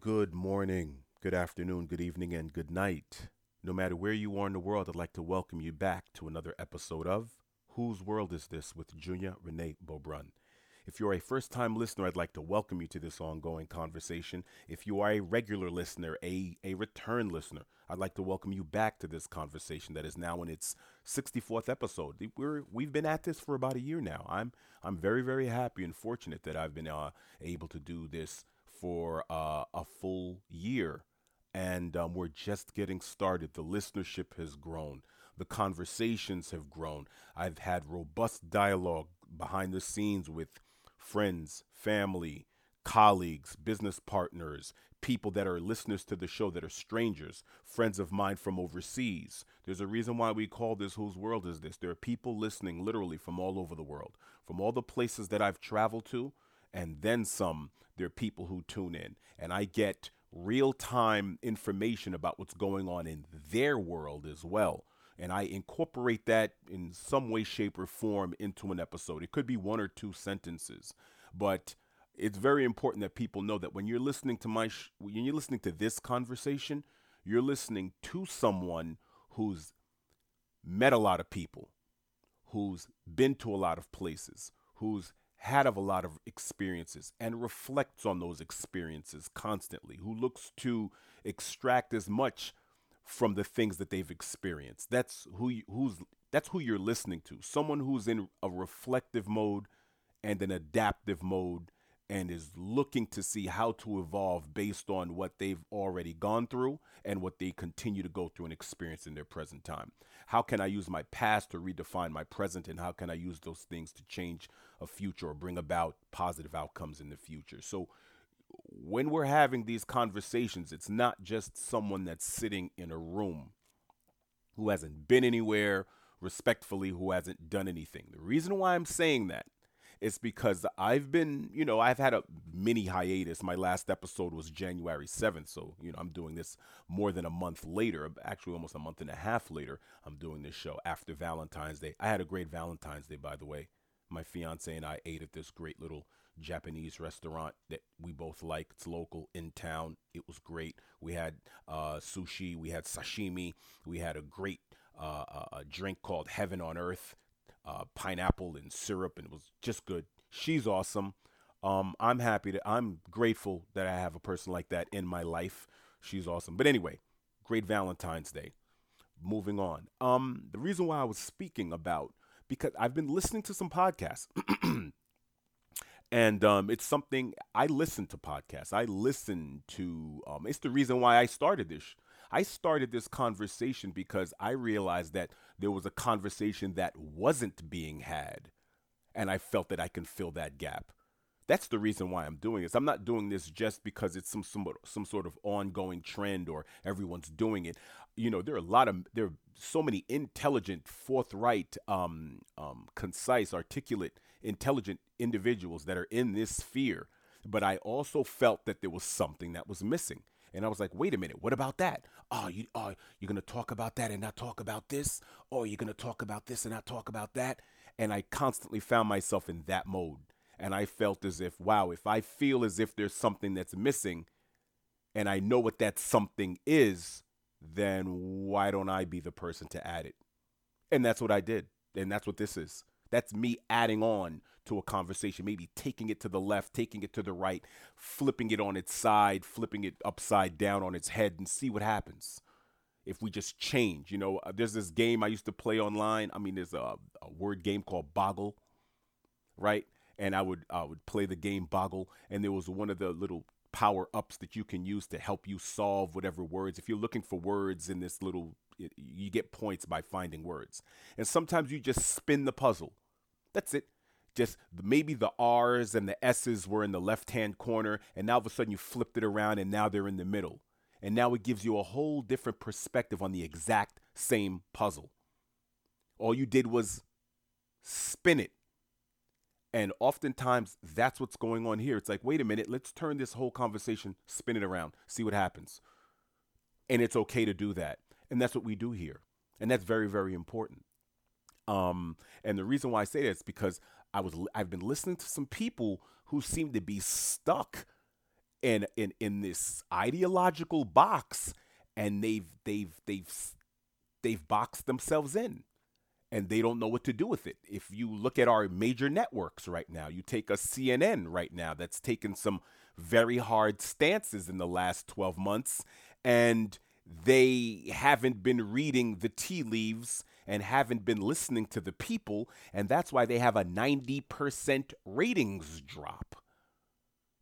Good morning, good afternoon, good evening, and good night. No matter where you are in the world, I'd like to welcome you back to another episode of Whose World Is This with Junior Renee Beaubrun. If you're a first time listener, I'd like to welcome you to this ongoing conversation. If you are a regular listener, a, a return listener, I'd like to welcome you back to this conversation that is now in its 64th episode. We're, we've been at this for about a year now. I'm, I'm very, very happy and fortunate that I've been uh, able to do this for uh, a full year. And um, we're just getting started. The listenership has grown, the conversations have grown. I've had robust dialogue behind the scenes with friends, family, colleagues, business partners, people that are listeners to the show that are strangers, friends of mine from overseas. There's a reason why we call this Whose World Is This? There are people listening literally from all over the world, from all the places that I've traveled to, and then some. There are people who tune in, and I get real time information about what's going on in their world as well and I incorporate that in some way, shape, or form into an episode. It could be one or two sentences, but it's very important that people know that when you're listening to my sh- when you're listening to this conversation, you're listening to someone who's met a lot of people, who's been to a lot of places, who's had of a lot of experiences and reflects on those experiences constantly, who looks to extract as much from the things that they've experienced. That's who you, who's that's who you're listening to. Someone who's in a reflective mode and an adaptive mode and is looking to see how to evolve based on what they've already gone through and what they continue to go through and experience in their present time. How can I use my past to redefine my present and how can I use those things to change a future or bring about positive outcomes in the future? So when we're having these conversations, it's not just someone that's sitting in a room who hasn't been anywhere, respectfully, who hasn't done anything. The reason why I'm saying that is because I've been, you know, I've had a mini hiatus. My last episode was January 7th. So, you know, I'm doing this more than a month later, actually almost a month and a half later. I'm doing this show after Valentine's Day. I had a great Valentine's Day, by the way. My fiance and I ate at this great little Japanese restaurant that we both like. It's local in town. It was great. We had uh, sushi, we had sashimi, we had a great uh, uh, drink called Heaven on Earth, uh, pineapple and syrup, and it was just good. She's awesome. Um, I'm happy that I'm grateful that I have a person like that in my life. She's awesome. But anyway, great Valentine's Day. Moving on. Um, the reason why I was speaking about because I've been listening to some podcasts. and um, it's something I listen to podcasts. I listen to. Um, it's the reason why I started this. I started this conversation because I realized that there was a conversation that wasn't being had, and I felt that I can fill that gap. That's the reason why I'm doing this. I'm not doing this just because it's some some some sort of ongoing trend or everyone's doing it. You know, there are a lot of there are so many intelligent, forthright, um, um, concise, articulate intelligent individuals that are in this sphere. But I also felt that there was something that was missing. And I was like, wait a minute, what about that? Oh, you oh, you're gonna talk about that and not talk about this? Or you're gonna talk about this and not talk about that? And I constantly found myself in that mode. And I felt as if, wow, if I feel as if there's something that's missing and I know what that something is, then why don't I be the person to add it? And that's what I did. And that's what this is. That's me adding on to a conversation, maybe taking it to the left, taking it to the right, flipping it on its side, flipping it upside down on its head, and see what happens. If we just change, you know, uh, there's this game I used to play online. I mean, there's a, a word game called Boggle, right? And I would I would play the game Boggle, and there was one of the little power ups that you can use to help you solve whatever words. If you're looking for words in this little, you get points by finding words. And sometimes you just spin the puzzle. That's it. Just maybe the R's and the S's were in the left hand corner, and now all of a sudden you flipped it around and now they're in the middle. And now it gives you a whole different perspective on the exact same puzzle. All you did was spin it. And oftentimes that's what's going on here. It's like, wait a minute, let's turn this whole conversation, spin it around, see what happens. And it's okay to do that. And that's what we do here. And that's very, very important. Um, and the reason why I say that is because I was I've been listening to some people who seem to be stuck in in in this ideological box and they've they've they've they've boxed themselves in and they don't know what to do with it. If you look at our major networks right now, you take a CNN right now that's taken some very hard stances in the last 12 months and they haven't been reading the tea leaves and haven't been listening to the people and that's why they have a 90% ratings drop.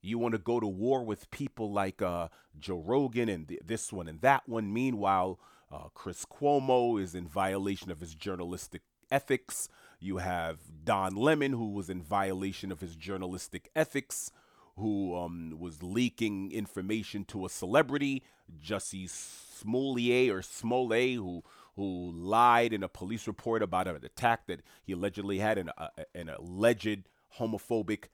You want to go to war with people like uh, Joe Rogan and th- this one and that one. Meanwhile, uh, Chris Cuomo is in violation of his journalistic ethics. You have Don Lemon, who was in violation of his journalistic ethics, who um, was leaking information to a celebrity, Jussie Smollett or Smollett, who who lied in a police report about an attack that he allegedly had, an, uh, an alleged homophobic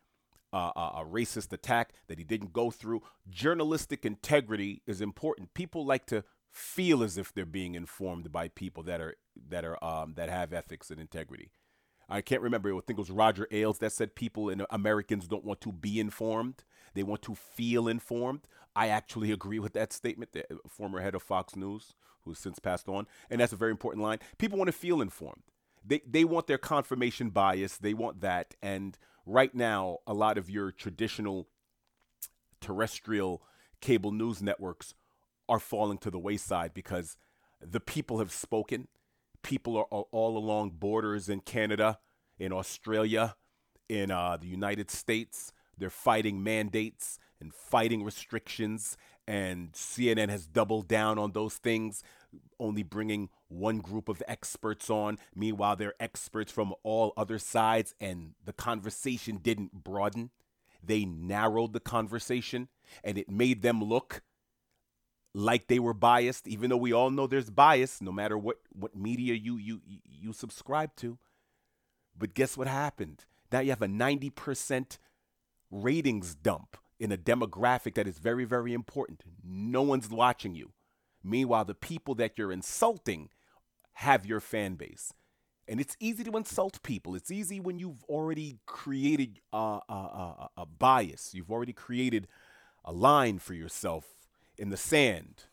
uh, a racist attack that he didn't go through. Journalistic integrity is important. People like to feel as if they're being informed by people that are that are um, that have ethics and integrity. I can't remember. I think it was Roger Ailes that said people and Americans don't want to be informed; they want to feel informed. I actually agree with that statement. The uh, former head of Fox News, who's since passed on, and that's a very important line. People want to feel informed. They they want their confirmation bias. They want that, and right now, a lot of your traditional terrestrial cable news networks are falling to the wayside because the people have spoken. People are all along borders in Canada, in Australia, in uh, the United States. They're fighting mandates and fighting restrictions, and CNN has doubled down on those things, only bringing one group of experts on. Meanwhile, they're experts from all other sides, and the conversation didn't broaden. They narrowed the conversation, and it made them look like they were biased, even though we all know there's bias, no matter what, what media you, you, you subscribe to. But guess what happened? Now you have a 90% ratings dump in a demographic that is very, very important. No one's watching you. Meanwhile, the people that you're insulting have your fan base. And it's easy to insult people. It's easy when you've already created a, a, a, a bias. You've already created a line for yourself in the sand.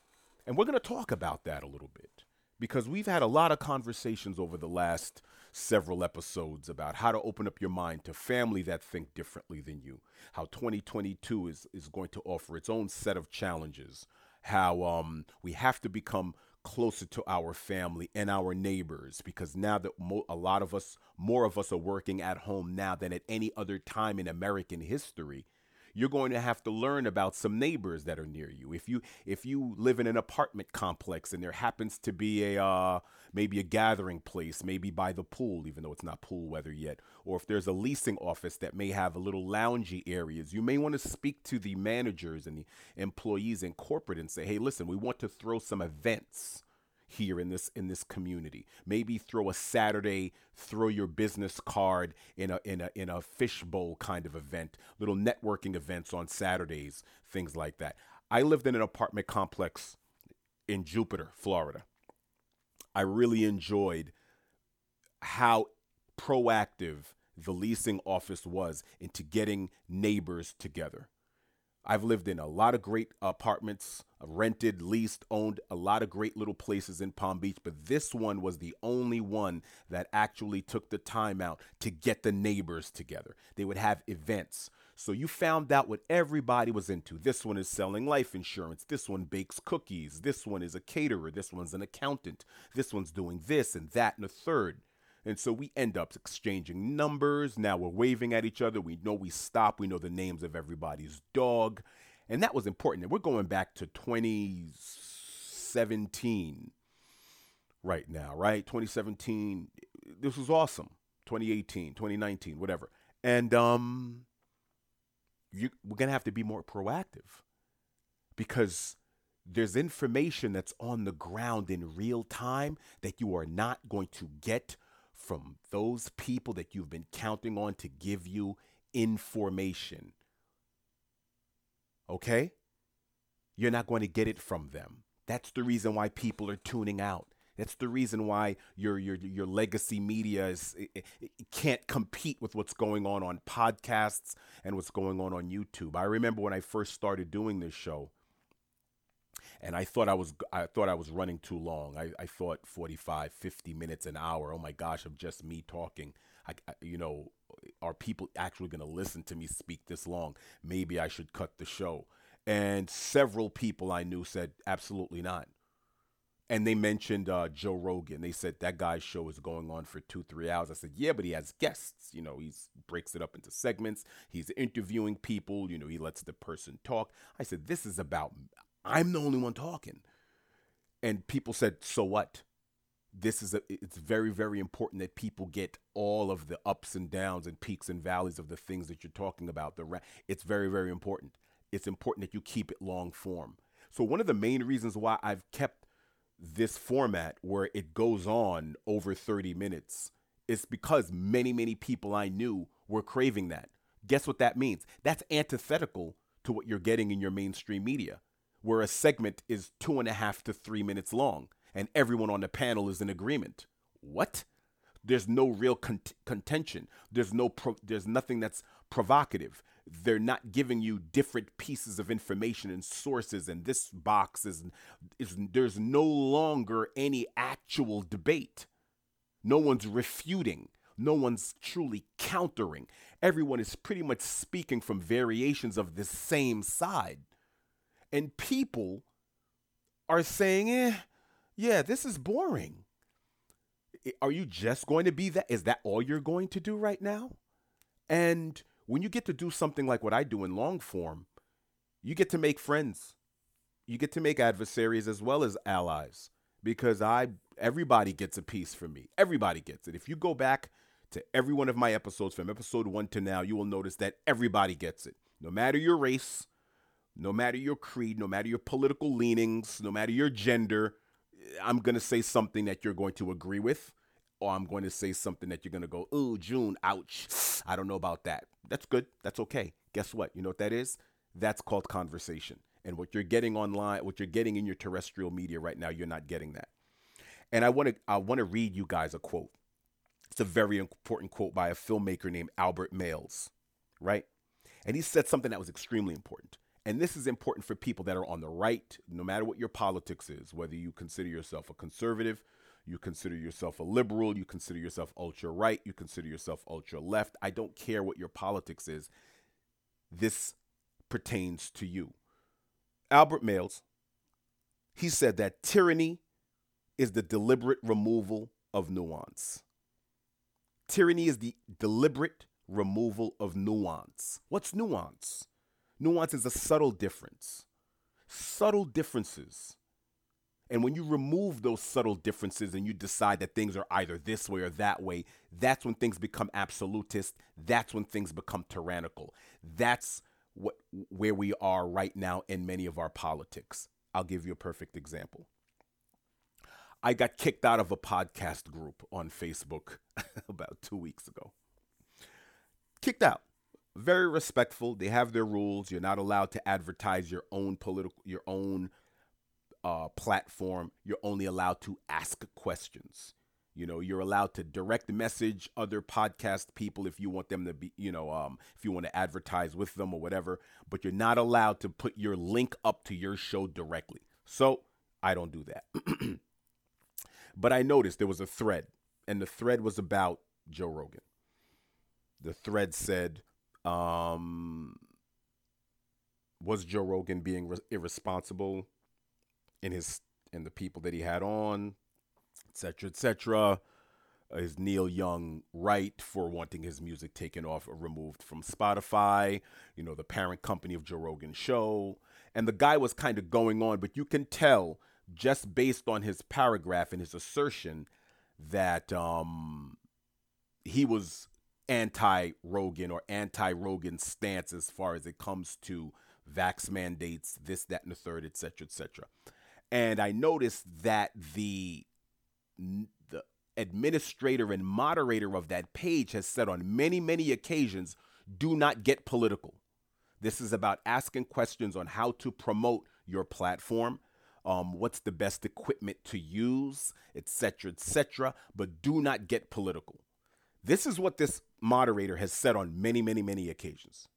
And we're going to talk about that a little bit because we've had a lot of conversations over the last several episodes about how to open up your mind to family that think differently than you, how 2022 is, is going to offer its own set of challenges, how um, we have to become closer to our family and our neighbors because now that mo- a lot of us, more of us are working at home now than at any other time in American history you're going to have to learn about some neighbors that are near you. If you if you live in an apartment complex and there happens to be a uh, maybe a gathering place, maybe by the pool, even though it's not pool weather yet, or if there's a leasing office that may have a little loungy areas, you may want to speak to the managers and the employees in corporate and say, "Hey, listen, we want to throw some events." Here in this in this community. Maybe throw a Saturday, throw your business card in a in a in a fishbowl kind of event, little networking events on Saturdays, things like that. I lived in an apartment complex in Jupiter, Florida. I really enjoyed how proactive the leasing office was into getting neighbors together. I've lived in a lot of great apartments, rented, leased, owned a lot of great little places in Palm Beach, but this one was the only one that actually took the time out to get the neighbors together. They would have events. So you found out what everybody was into. This one is selling life insurance. This one bakes cookies. This one is a caterer. This one's an accountant. This one's doing this and that and a third. And so we end up exchanging numbers. Now we're waving at each other. We know we stop. We know the names of everybody's dog. And that was important. And we're going back to 2017 right now, right? 2017. This was awesome. 2018, 2019, whatever. And um, you, we're going to have to be more proactive because there's information that's on the ground in real time that you are not going to get from those people that you've been counting on to give you information. Okay? You're not going to get it from them. That's the reason why people are tuning out. That's the reason why your your your legacy media is it, it can't compete with what's going on on podcasts and what's going on on YouTube. I remember when I first started doing this show, and I thought I was I thought I was running too long. I, I thought 45, 50 minutes an hour. Oh my gosh, of just me talking. I, I you know, are people actually going to listen to me speak this long? Maybe I should cut the show. And several people I knew said absolutely not. And they mentioned uh, Joe Rogan. They said that guy's show is going on for two, three hours. I said, yeah, but he has guests. You know, he breaks it up into segments. He's interviewing people. You know, he lets the person talk. I said, this is about I'm the only one talking. And people said, so what? This is a, it's very, very important that people get all of the ups and downs and peaks and valleys of the things that you're talking about. The ra- it's very, very important. It's important that you keep it long form. So one of the main reasons why I've kept this format where it goes on over 30 minutes is because many, many people I knew were craving that. Guess what that means? That's antithetical to what you're getting in your mainstream media where a segment is two and a half to three minutes long and everyone on the panel is in agreement. What? There's no real contention. There's no pro- there's nothing that's provocative. They're not giving you different pieces of information and sources and this box is, is there's no longer any actual debate. No one's refuting. No one's truly countering. Everyone is pretty much speaking from variations of the same side and people are saying, eh, yeah, this is boring. Are you just going to be that? Is that all you're going to do right now? And when you get to do something like what I do in long form, you get to make friends. You get to make adversaries as well as allies because I everybody gets a piece from me. Everybody gets it. If you go back to every one of my episodes from episode 1 to now, you will notice that everybody gets it. No matter your race, no matter your creed, no matter your political leanings, no matter your gender, I'm going to say something that you're going to agree with, or I'm going to say something that you're going to go, ooh, June, ouch. I don't know about that. That's good. That's okay. Guess what? You know what that is? That's called conversation. And what you're getting online, what you're getting in your terrestrial media right now, you're not getting that. And I want to I want to read you guys a quote. It's a very important quote by a filmmaker named Albert Mays, right? And he said something that was extremely important. And this is important for people that are on the right, no matter what your politics is, whether you consider yourself a conservative, you consider yourself a liberal, you consider yourself ultra right, you consider yourself ultra left. I don't care what your politics is. This pertains to you. Albert Mays, he said that tyranny is the deliberate removal of nuance. Tyranny is the deliberate removal of nuance. What's nuance? Nuance is a subtle difference. Subtle differences. And when you remove those subtle differences and you decide that things are either this way or that way, that's when things become absolutist. That's when things become tyrannical. That's what where we are right now in many of our politics. I'll give you a perfect example. I got kicked out of a podcast group on Facebook about 2 weeks ago. Kicked out very respectful. They have their rules. You're not allowed to advertise your own political, your own uh, platform. You're only allowed to ask questions. You know, you're allowed to direct message other podcast people if you want them to be, you know, um, if you want to advertise with them or whatever. But you're not allowed to put your link up to your show directly. So I don't do that. but I noticed there was a thread, and the thread was about Joe Rogan. The thread said, um, was Joe Rogan being re- irresponsible in his in the people that he had on, etc., etc. Is Neil Young right for wanting his music taken off or removed from Spotify? You know, the parent company of Joe Rogan's show. And the guy was kind of going on, but you can tell just based on his paragraph and his assertion that um, he was anti Rogan or anti Rogan stance as far as it comes to vax mandates, this, that, and the third, et cetera, et cetera. And I noticed that the the administrator and moderator of that page has said on many, many occasions, do not get political. This is about asking questions on how to promote your platform. um, what's the best equipment to use, etc., etc., but do not get political. This is what this moderator has said on many, many, many occasions.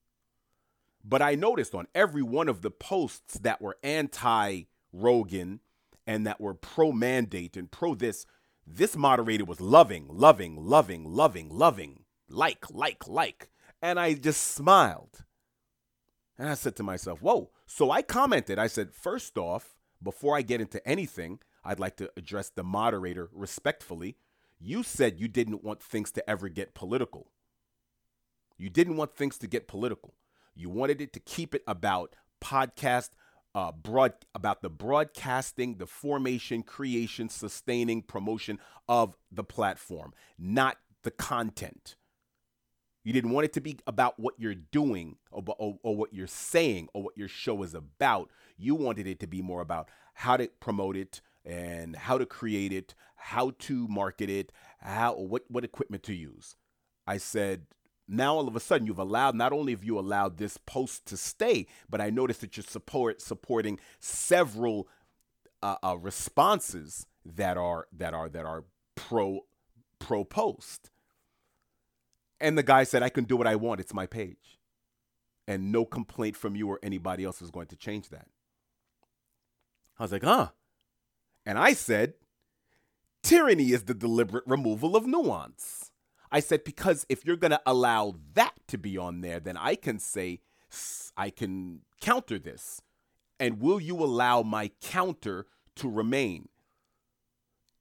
But I noticed on every one of the posts that were anti Rogan and that were pro mandate and pro this, this moderator was loving, loving, loving, loving, loving, like, like, like. And I just smiled. And I said to myself, whoa. So I commented, I said, first off, before I get into anything, I'd like to address the moderator respectfully. You said you didn't want things to ever get political. You didn't want things to get political. You wanted it to keep it about podcast, uh, broad about the broadcasting, the formation, creation, sustaining, promotion of the platform, not the content. You didn't want it to be about what you're doing or, or, or, what you're saying or what your show is about. You wanted it to be more about how to promote it and how to create it, how to market it, how what what equipment to use. I said now all of a sudden you've allowed not only have you allowed this post to stay, but I noticed that you're support supporting several uh, uh, responses that are that are that are pro pro post. And the guy said, "I can do what I want. It's my page, and no complaint from you or anybody else is going to change that." I was like, "Huh," and I said, "Tyranny is the deliberate removal of nuance." I said, because if you're going to allow that to be on there, then I can say, I can counter this. And will you allow my counter to remain?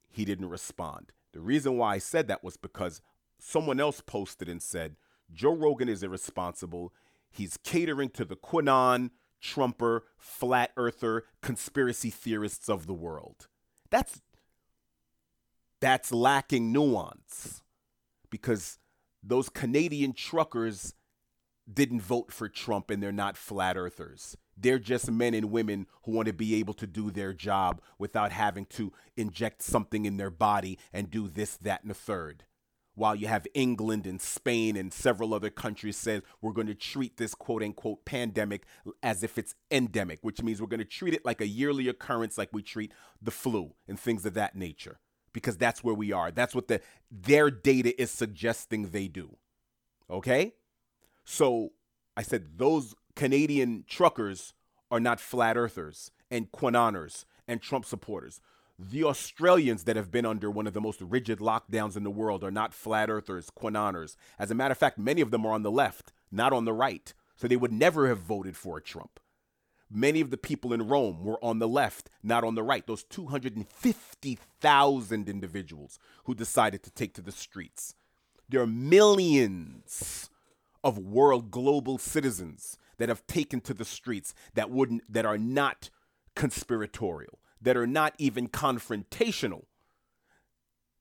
He didn't respond. The reason why I said that was because someone else posted and said, Joe Rogan is irresponsible. He's catering to the QAnon, Trumper, flat earther, conspiracy theorists of the world. That's that's lacking nuance because those Canadian truckers didn't vote for Trump and they're not flat earthers. They're just men and women who want to be able to do their job without having to inject something in their body and do this, that, and the third. While you have England and Spain and several other countries says we're going to treat this quote unquote pandemic as if it's endemic, which means we're going to treat it like a yearly occurrence like we treat the flu and things of that nature because that's where we are. That's what the their data is suggesting they do. Okay? So I said those Canadian truckers are not flat earthers and QAnoners and Trump supporters. The Australians that have been under one of the most rigid lockdowns in the world are not flat earthers, QAnoners. As a matter of fact, many of them are on the left, not on the right. So they would never have voted for a Trump. Many of the people in Rome were on the left, not on the right. Those 250,000 individuals who decided to take to the streets. There are millions of world global citizens that have taken to the streets that wouldn't that are not conspiratorial, that are not even confrontational,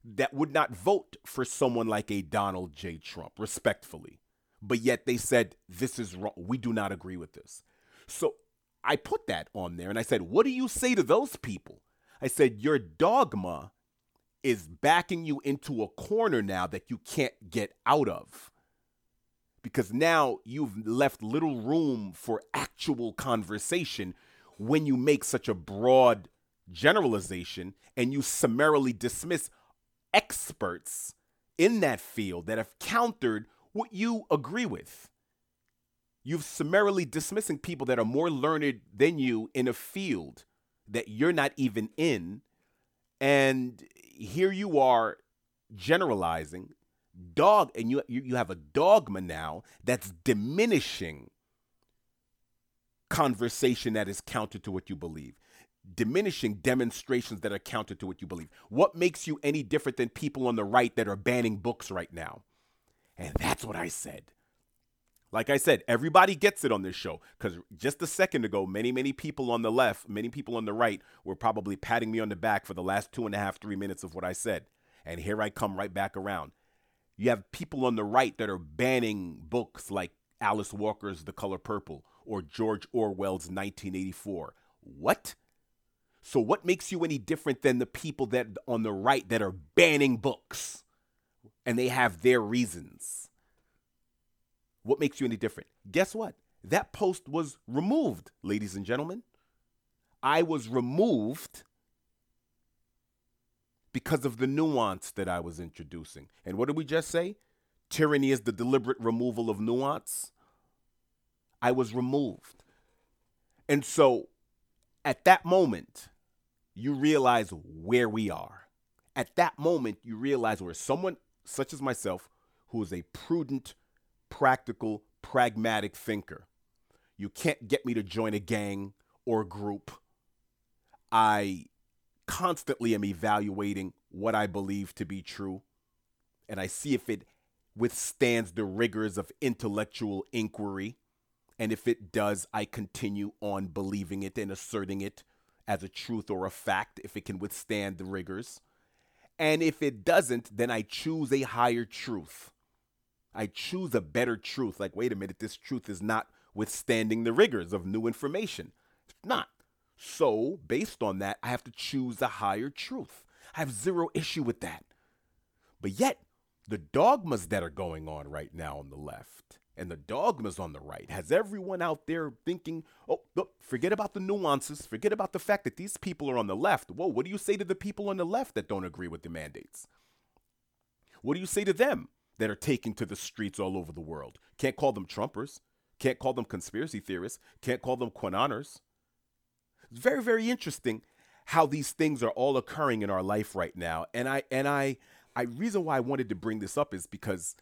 that would not vote for someone like a Donald J. Trump, respectfully. But yet they said, this is wrong. We do not agree with this. So I put that on there and I said, What do you say to those people? I said, Your dogma is backing you into a corner now that you can't get out of. Because now you've left little room for actual conversation when you make such a broad generalization and you summarily dismiss experts in that field that have countered what you agree with. You've summarily dismissing people that are more learned than you in a field that you're not even in. And here you are generalizing dog and you you have a dogma now that's diminishing conversation that is counter to what you believe diminishing demonstrations that are counter to what you believe what makes you any different than people on the right that are banning books right now and that's what i said like I said, everybody gets it on this show because just a second ago, many, many people on the left, many people on the right were probably patting me on the back for the last two and a half, three minutes of what I said. And here I come right back around. You have people on the right that are banning books like Alice Walker's The Color Purple or George Orwell's 1984. What? So, what makes you any different than the people that on the right that are banning books? And they have their reasons. What makes you any different? Guess what? That post was removed, ladies and gentlemen. I was removed because of the nuance that I was introducing. And what did we just say? Tyranny is the deliberate removal of nuance. I was removed. And so at that moment, you realize where we are. At that moment, you realize where someone such as myself, who is a prudent, practical, pragmatic thinker, you can't get me to join a gang or group. I constantly am evaluating what I believe to be true, and I see if it withstands the rigors of intellectual inquiry. And if it does, I continue on believing it and asserting it as a truth or a fact if it can withstand the rigors. And if it doesn't, then I choose a higher truth. I choose a better truth. Like, wait a minute, this truth is not withstanding the rigors of new information. It's not. So, based on that, I have to choose a higher truth. I have zero issue with that. But yet, the dogmas that are going on right now on the left and the dogmas on the right has everyone out there thinking, oh, look, forget about the nuances, forget about the fact that these people are on the left. Whoa, what do you say to the people on the left that don't agree with the mandates? What do you say to them that are taking to the streets all over the world? Can't call them Trumpers, can't call them conspiracy theorists, can't call them QAnoners. It's very, very interesting how these things are all occurring in our life right now. And I and I I reason why I wanted to bring this up is because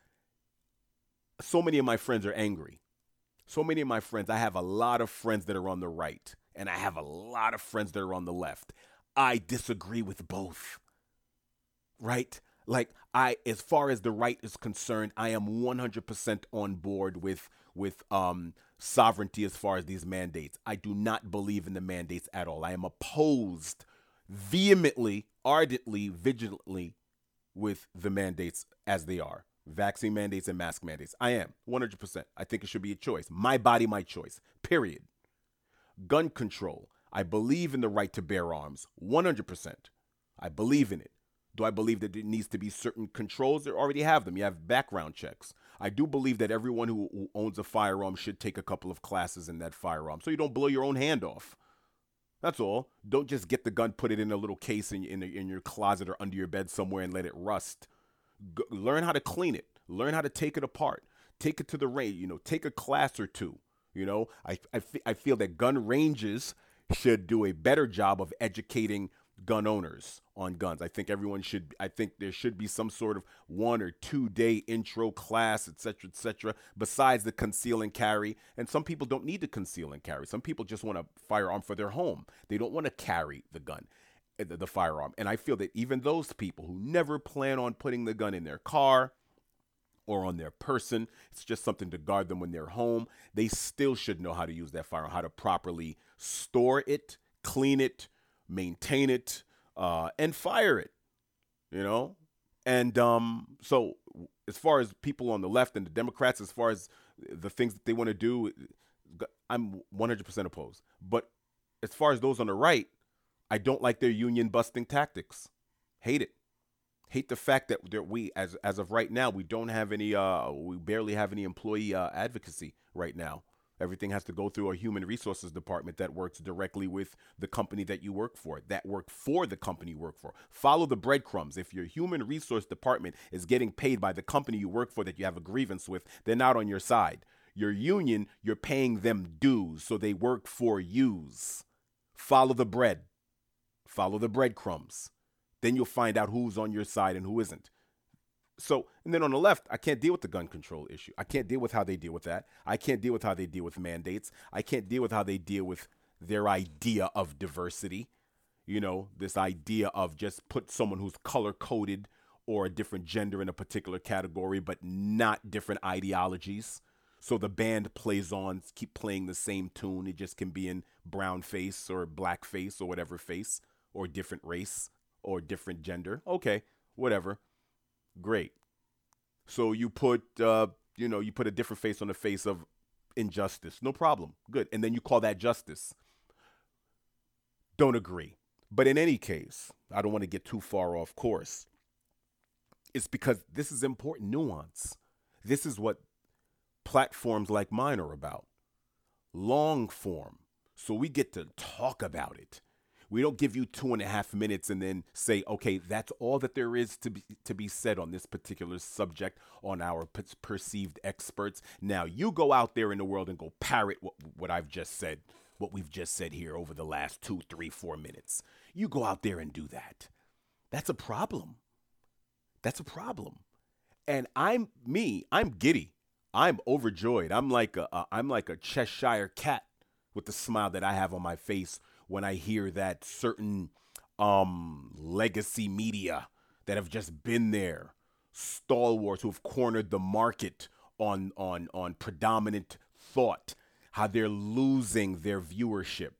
so many of my friends are angry. So many of my friends, I have a lot of friends that are on the right, and I have a lot of friends that are on the left. I disagree with both. Right? Like I as far as the right is concerned, I am 100% on board with with um sovereignty as far as these mandates. I do not believe in the mandates at all. I am opposed vehemently, ardently, vigilantly with the mandates as they are vaccine mandates and mask mandates. I am 100%. I think it should be a choice. My body, my choice, period. Gun control. I believe in the right to bear arms 100%. I believe in it. Do I believe that there needs to be certain controls? They already have them. You have background checks. I do believe that everyone who, owns a firearm should take a couple of classes in that firearm so you don't blow your own hand off. That's all. Don't just get the gun, put it in a little case in, in, in your closet or under your bed somewhere and let it rust. Learn how to clean it. Learn how to take it apart. Take it to the range. You know, take a class or two. You know, I, I, f- I feel that gun ranges should do a better job of educating gun owners on guns. I think everyone should. I think there should be some sort of one or two day intro class, etc., etc. Besides the conceal and carry, and some people don't need to conceal and carry. Some people just want a firearm for their home. They don't want to carry the gun, the, the firearm. And I feel that even those people who never plan on putting the gun in their car or on their person, it's just something to guard them when they're home. They still should know how to use that firearm, how to properly store it, clean it maintain it, uh, and fire it. You know, and um, so as far as people on the left and the Democrats, as far as the things that they want to do, I'm 100% opposed. But as far as those on the right, I don't like their union busting tactics. Hate it. Hate the fact that, we, as as of right now, we don't have any. Uh, we barely have any employee uh, advocacy right now. Everything has to go through a human resources department that works directly with the company that you work for, that work for the company you work for. Follow the breadcrumbs. If your human resource department is getting paid by the company you work for that you have a grievance with, they're not on your side. Your union, you're paying them dues, so they work for yous. Follow the bread. Follow the breadcrumbs. Then you'll find out who's on your side and who isn't. So, and then on the left, I can't deal with the gun control issue. I can't deal with how they deal with that. I can't deal with how they deal with mandates. I can't deal with how they deal with their idea of diversity. You know, this idea of just put someone who's color coded or a different gender in a particular category, but not different ideologies. So the band plays on, keep playing the same tune. It just can be in brown face or black face or whatever face or different race or different gender. Okay, whatever. Great. So you put, uh, you know, you put a different face on the face of injustice. No problem. Good. And then you call that justice. Don't agree. But in any case, I don't want to get too far off course. It's because this is important nuance. This is what platforms like mine are about long form, So we get to talk about it. We don't give you two and a half minutes and then say, okay, that's all that there is to be, to be said on this particular subject on our p- perceived experts. Now you go out there in the world and go parrot what, what I've just said, what we've just said here over the last two, three, four minutes. You go out there and do that. That's a problem. That's a problem. And I'm me, I'm giddy. I'm overjoyed. I'm like a, a I'm like a Cheshire cat with the smile that I have on my face when I hear that certain um, legacy media that have just been there, stalwarts who have cornered the market on on on predominant thought, how they're losing their viewership,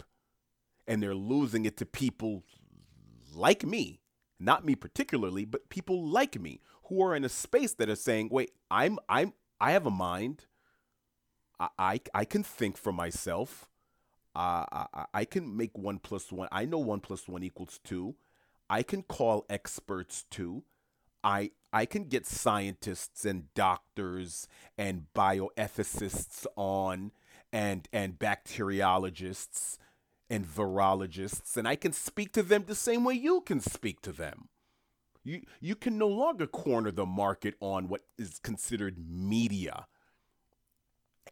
and they're losing it to people like me, not me particularly, but people like me who are in a space that are saying, "Wait, I'm I'm I have a mind. I I, I can think for myself." Uh, I, I can make one plus one. I know one plus one equals two. I can call experts too. I I can get scientists and doctors and bioethicists on and and bacteriologists and virologists and I can speak to them the same way you can speak to them. You you can no longer corner the market on what is considered media.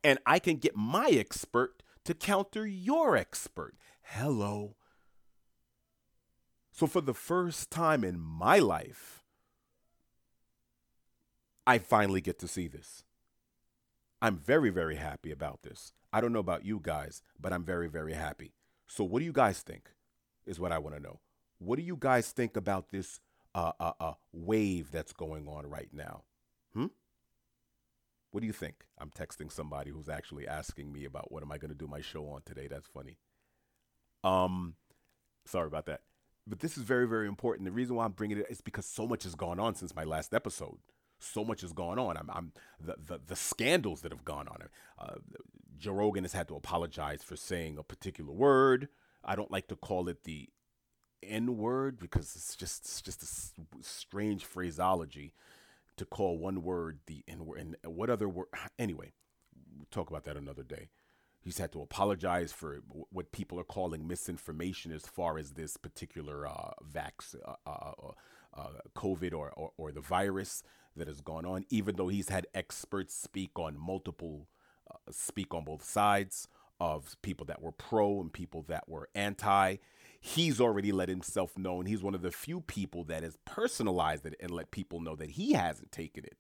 And I can get my expert to counter your expert. Hello. So, for the first time in my life, I finally get to see this. I'm very, very happy about this. I don't know about you guys, but I'm very, very happy. So, what do you guys think? Is what I want to know. What do you guys think about this uh, uh, uh, wave that's going on right now? Hmm? What do you think? I'm texting somebody who's actually asking me about what am I going to do my show on today. That's funny. Um, sorry about that. But this is very, very important. The reason why I'm bringing it is because so much has gone on since my last episode. So much has gone on. I'm, I'm the, the, the scandals that have gone on. Uh, Joe Rogan has had to apologize for saying a particular word. I don't like to call it the N word because it's just it's just a strange phraseology to call one word the N word. And what other word? Anyway, we'll talk about that another day. He's had to apologize for what people are calling misinformation as far as this particular uh, vax, uh, uh, uh, uh, COVID or, or, or, the virus that has gone on, even though he's had experts speak on multiple, uh, speak on both sides of people that were pro and people that were anti he's already let himself know, and he's one of the few people that has personalized it and let people know that he hasn't taken it,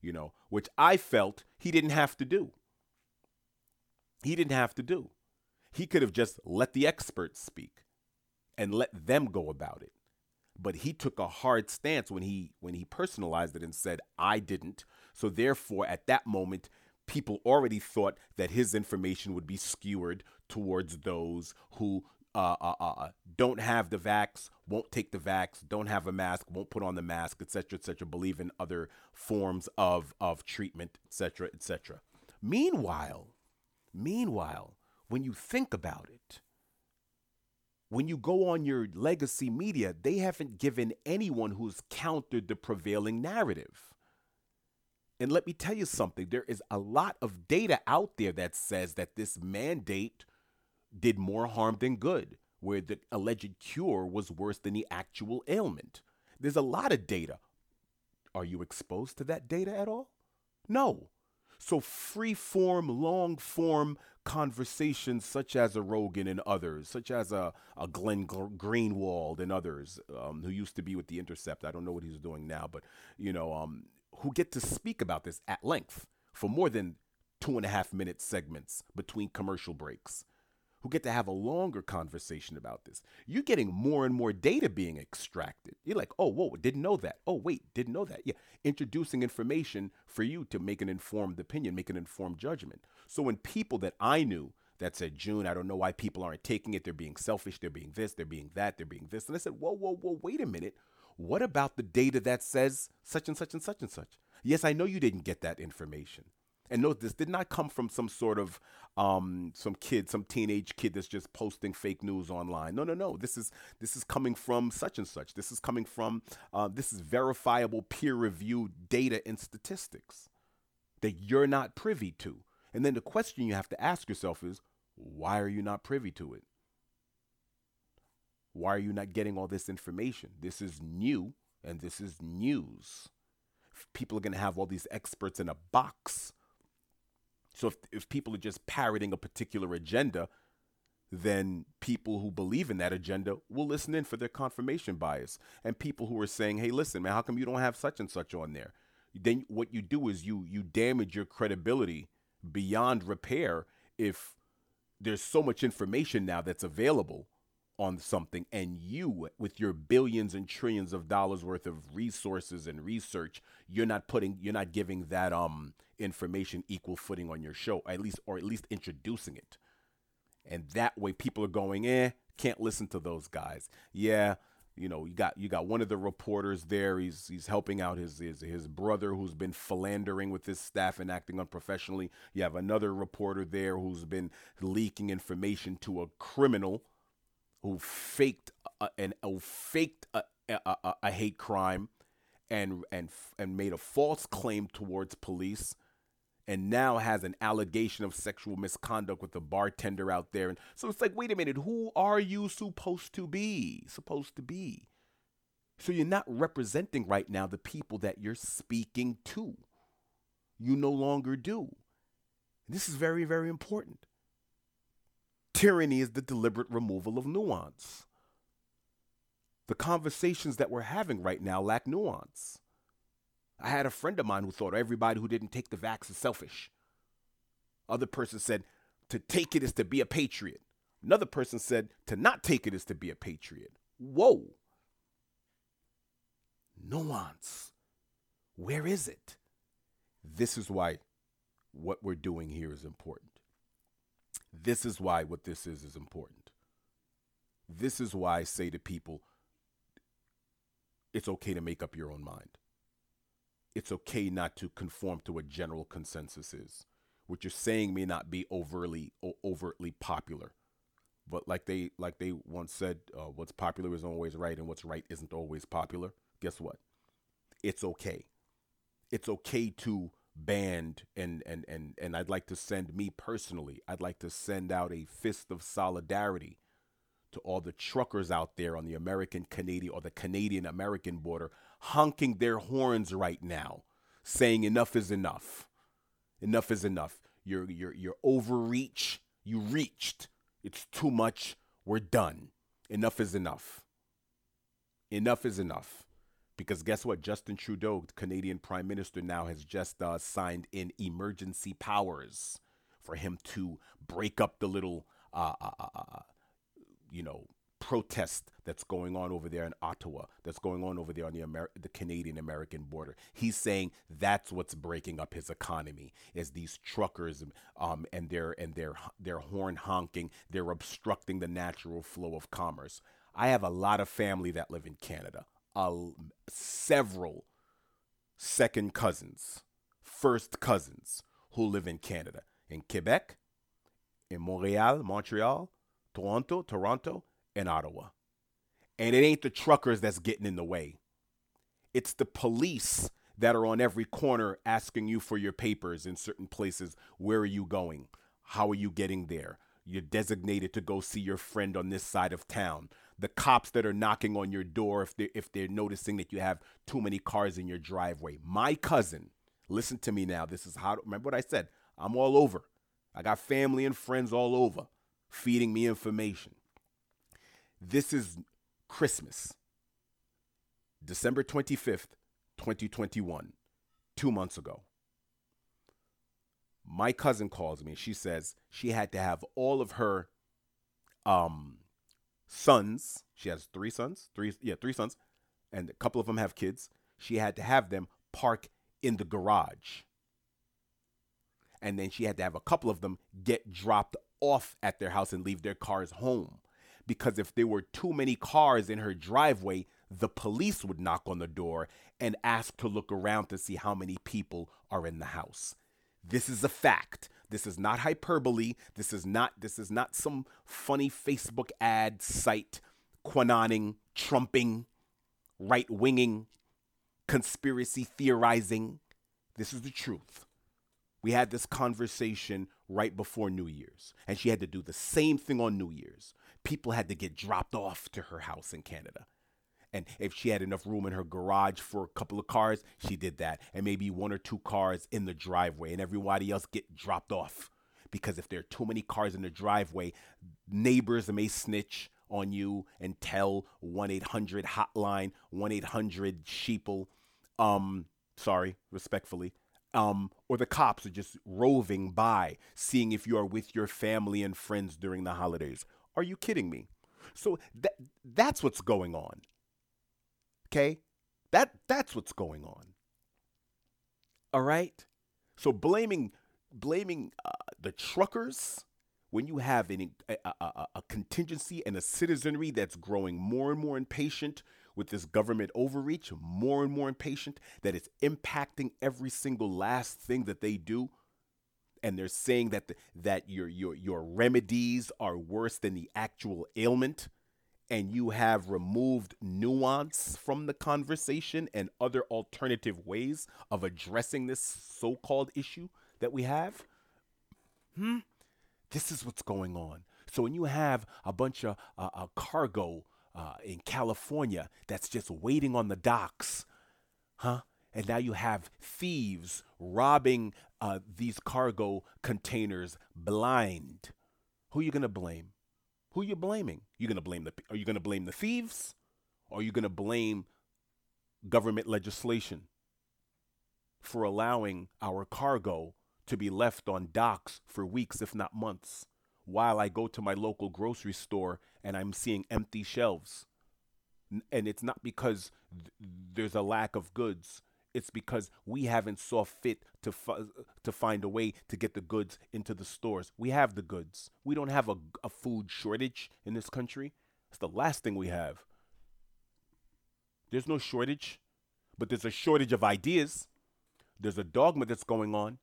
you know, which I felt he didn't have to do. He didn't have to do. He could have just let the experts speak and let them go about it. But he took a hard stance when he when he personalized it and said, I didn't. So therefore, at that moment, people already thought that his information would be skewered towards those who uh, uh, uh, don't have the vax, won't take the vax, don't have a mask, won't put on the mask, etc., etc., believe in other forms of, of treatment, etc., etc. Meanwhile, meanwhile, when you think about it, when you go on your legacy media, they haven't given anyone who's countered the prevailing narrative. And let me tell you something there is a lot of data out there that says that this mandate did more harm than good, where the alleged cure was worse than the actual ailment. There's a lot of data. Are you exposed to that data at all? No. So, free form, long form conversations such as a Rogan and others, such as a, a Glenn Greenwald and others, um, who used to be with The Intercept. I don't know what he's doing now, but, you know, um, who get to speak about this at length for more than two and a half minute segments between commercial breaks who get to have a longer conversation about this. You're getting more and more data being extracted. You're like, oh, whoa, didn't know that. Oh, wait, didn't know that. Yeah, introducing information for you to make an informed opinion, make an informed judgment. So when people that I knew that said, June, I don't know why people aren't taking it. They're being selfish. They're being this. They're being that. They're being this. And I said, whoa, whoa, whoa, wait a minute. What about the data that says such and such and such and such? Yes, I know you didn't get that information. And note this did not come from some sort of um, some kid, some teenage kid that's just posting fake news online. No, no, no. This is this is coming from such and such. This is coming from uh, this is verifiable, peer-reviewed data and statistics that you're not privy to. And then the question you have to ask yourself is, Why are you not privy to it? Why are you not getting all this information? This is new and this is news. People are going to have all these experts in a box. So if, if people are just parroting a particular agenda, then people who believe in that agenda will listen in for their confirmation bias. And people who are saying, hey, listen, man, how come you don't have such and such on there? Then what you do is you you damage your credibility beyond repair if there's so much information now that's available on something and you with your billions and trillions of dollars worth of resources and research you're not putting you're not giving that um information equal footing on your show at least or at least introducing it. And that way people are going eh can't listen to those guys. Yeah you know you got you got one of the reporters there he's he's helping out his his, his brother who's been philandering with his staff and acting unprofessionally. You have another reporter there who's been leaking information to a criminal who faked a, and who faked a, a, a, hate crime and and and made a false claim towards police and now has an allegation of sexual misconduct with the bartender out there. And so it's like wait a minute who are you supposed to be? Supposed to be. So you're not representing right now the people that you're speaking to. You no longer do. This is very very important Tyranny is the deliberate removal of nuance. The conversations that we're having right now lack nuance. I had a friend of mine who thought everybody who didn't take the vax is selfish. Other person said to take it is to be a patriot. Another person said to not take it is to be a patriot. Whoa. Nuance. Where is it? This is why what we're doing here is important. This is why what this is is important. This is why I say to people it's okay to make up your own mind. It's okay not to conform to what general consensus is. What you're saying may not be overly overtly popular, but like they like they once said, uh, what's popular is always right, and what's right isn't always popular. Guess what? It's okay. It's okay to band and and and and I'd like to send me personally I'd like to send out a fist of solidarity to all the truckers out there on the American Canadian or the Canadian American border honking their horns right now saying enough is enough. Enough is enough. You're you're you're overreach you reached. It's too much. We're done. Enough is enough. Enough is enough because guess what? Justin Trudeau, Canadian Prime Minister, now has just uh, signed in emergency powers for him to break up the little, uh, uh, uh, uh, uh you know, protest that's going on over there in Ottawa, that's going on over there on the Amer- the Canadian American border. He's saying that's what's breaking up his economy is these truckers um, and their and their their horn honking, they're obstructing the natural flow of commerce. I have a lot of family that live in Canada a, several second cousins, first cousins who live in Canada, in Quebec, in Montreal, Montreal, Toronto, Toronto, and Ottawa. And it ain't the truckers that's getting in the way. It's the police that are on every corner asking you for your papers in certain places. Where are you going? How are you getting there? You're designated to go see your friend on this side of town the cops that are knocking on your door if they if they're noticing that you have too many cars in your driveway. My cousin, listen to me now. This is how remember what I said. I'm all over. I got family and friends all over feeding me information. This is Christmas. December 25th, 2021, 2 months ago. My cousin calls me. She says she had to have all of her um sons. She has three sons, three yeah, three sons, and a couple of them have kids. She had to have them park in the garage. And then she had to have a couple of them get dropped off at their house and leave their cars home. Because if there were too many cars in her driveway, the police would knock on the door and ask to look around to see how many people are in the house. This is a fact. This is not hyperbole. This is not this is not some funny Facebook ad site QAnoning, trumping, right-winging, conspiracy theorizing. This is the truth. We had this conversation right before New Year's, and she had to do the same thing on New Year's. People had to get dropped off to her house in Canada. And if she had enough room in her garage for a couple of cars, she did that. And maybe one or two cars in the driveway, and everybody else get dropped off. Because if there are too many cars in the driveway, neighbors may snitch on you and tell 1 800 hotline, 1 800 sheeple. Um, sorry, respectfully. Um, or the cops are just roving by, seeing if you are with your family and friends during the holidays. Are you kidding me? So that that's what's going on. Okay? That that's what's going on. All right? So blaming blaming uh, the truckers when you have a, a, a contingency and a citizenry that's growing more and more impatient with this government overreach, more and more impatient, that it's impacting every single last thing that they do. And they're saying that the, that your your your remedies are worse than the actual ailment, and you have removed nuance from the conversation and other alternative ways of addressing this so-called issue that we have. Hmm. This is what's going on. So when you have a bunch of uh, uh, cargo uh, in California that's just waiting on the docks, huh? And now you have thieves robbing uh, these cargo containers blind. Who are you gonna blame? Who you blaming? You gonna blame the? Are you gonna blame the thieves? Or are you gonna blame government legislation for allowing our cargo to be left on docks for weeks, if not months? while I go to my local grocery store and I'm seeing empty shelves. And it's not because th- there's a lack of goods. It's because we haven't saw fit to to find a way to get the goods into the stores. We have the goods. We don't have a, a food shortage in this country. It's the last thing we have. There's no shortage, but there's a shortage of ideas. There's a dogma that's going on.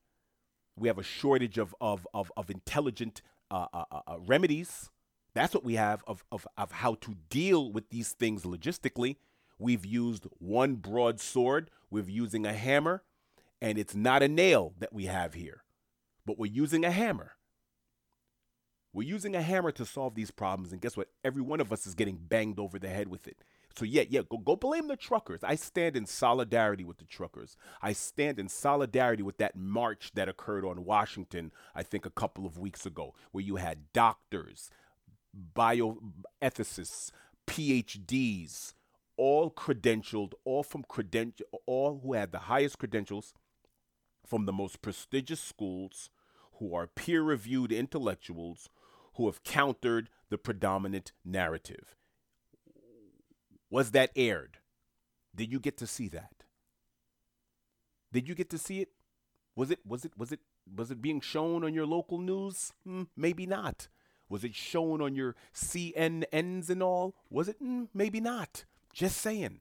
We have a shortage of, of, of, of intelligent uh, uh, uh, uh, remedies. That's what we have of, of, of how to deal with these things logistically. We've used one broadsword, we're using a hammer, and it's not a nail that we have here, but we're using a hammer. We're using a hammer to solve these problems, and guess what? Every one of us is getting banged over the head with it. So yeah, yeah, go go blame the truckers. I stand in solidarity with the truckers. I stand in solidarity with that march that occurred on Washington, I think a couple of weeks ago, where you had doctors, bioethicists, PhDs, all credentialed, all from credential, all who had the highest credentials from the most prestigious schools, who are peer-reviewed intellectuals, who have countered the predominant narrative was that aired? Did you get to see that? Did you get to see it? Was it was it was it was it being shown on your local news? Mm, maybe not. Was it shown on your CNNs and all? Was it? Mm, maybe not. Just saying.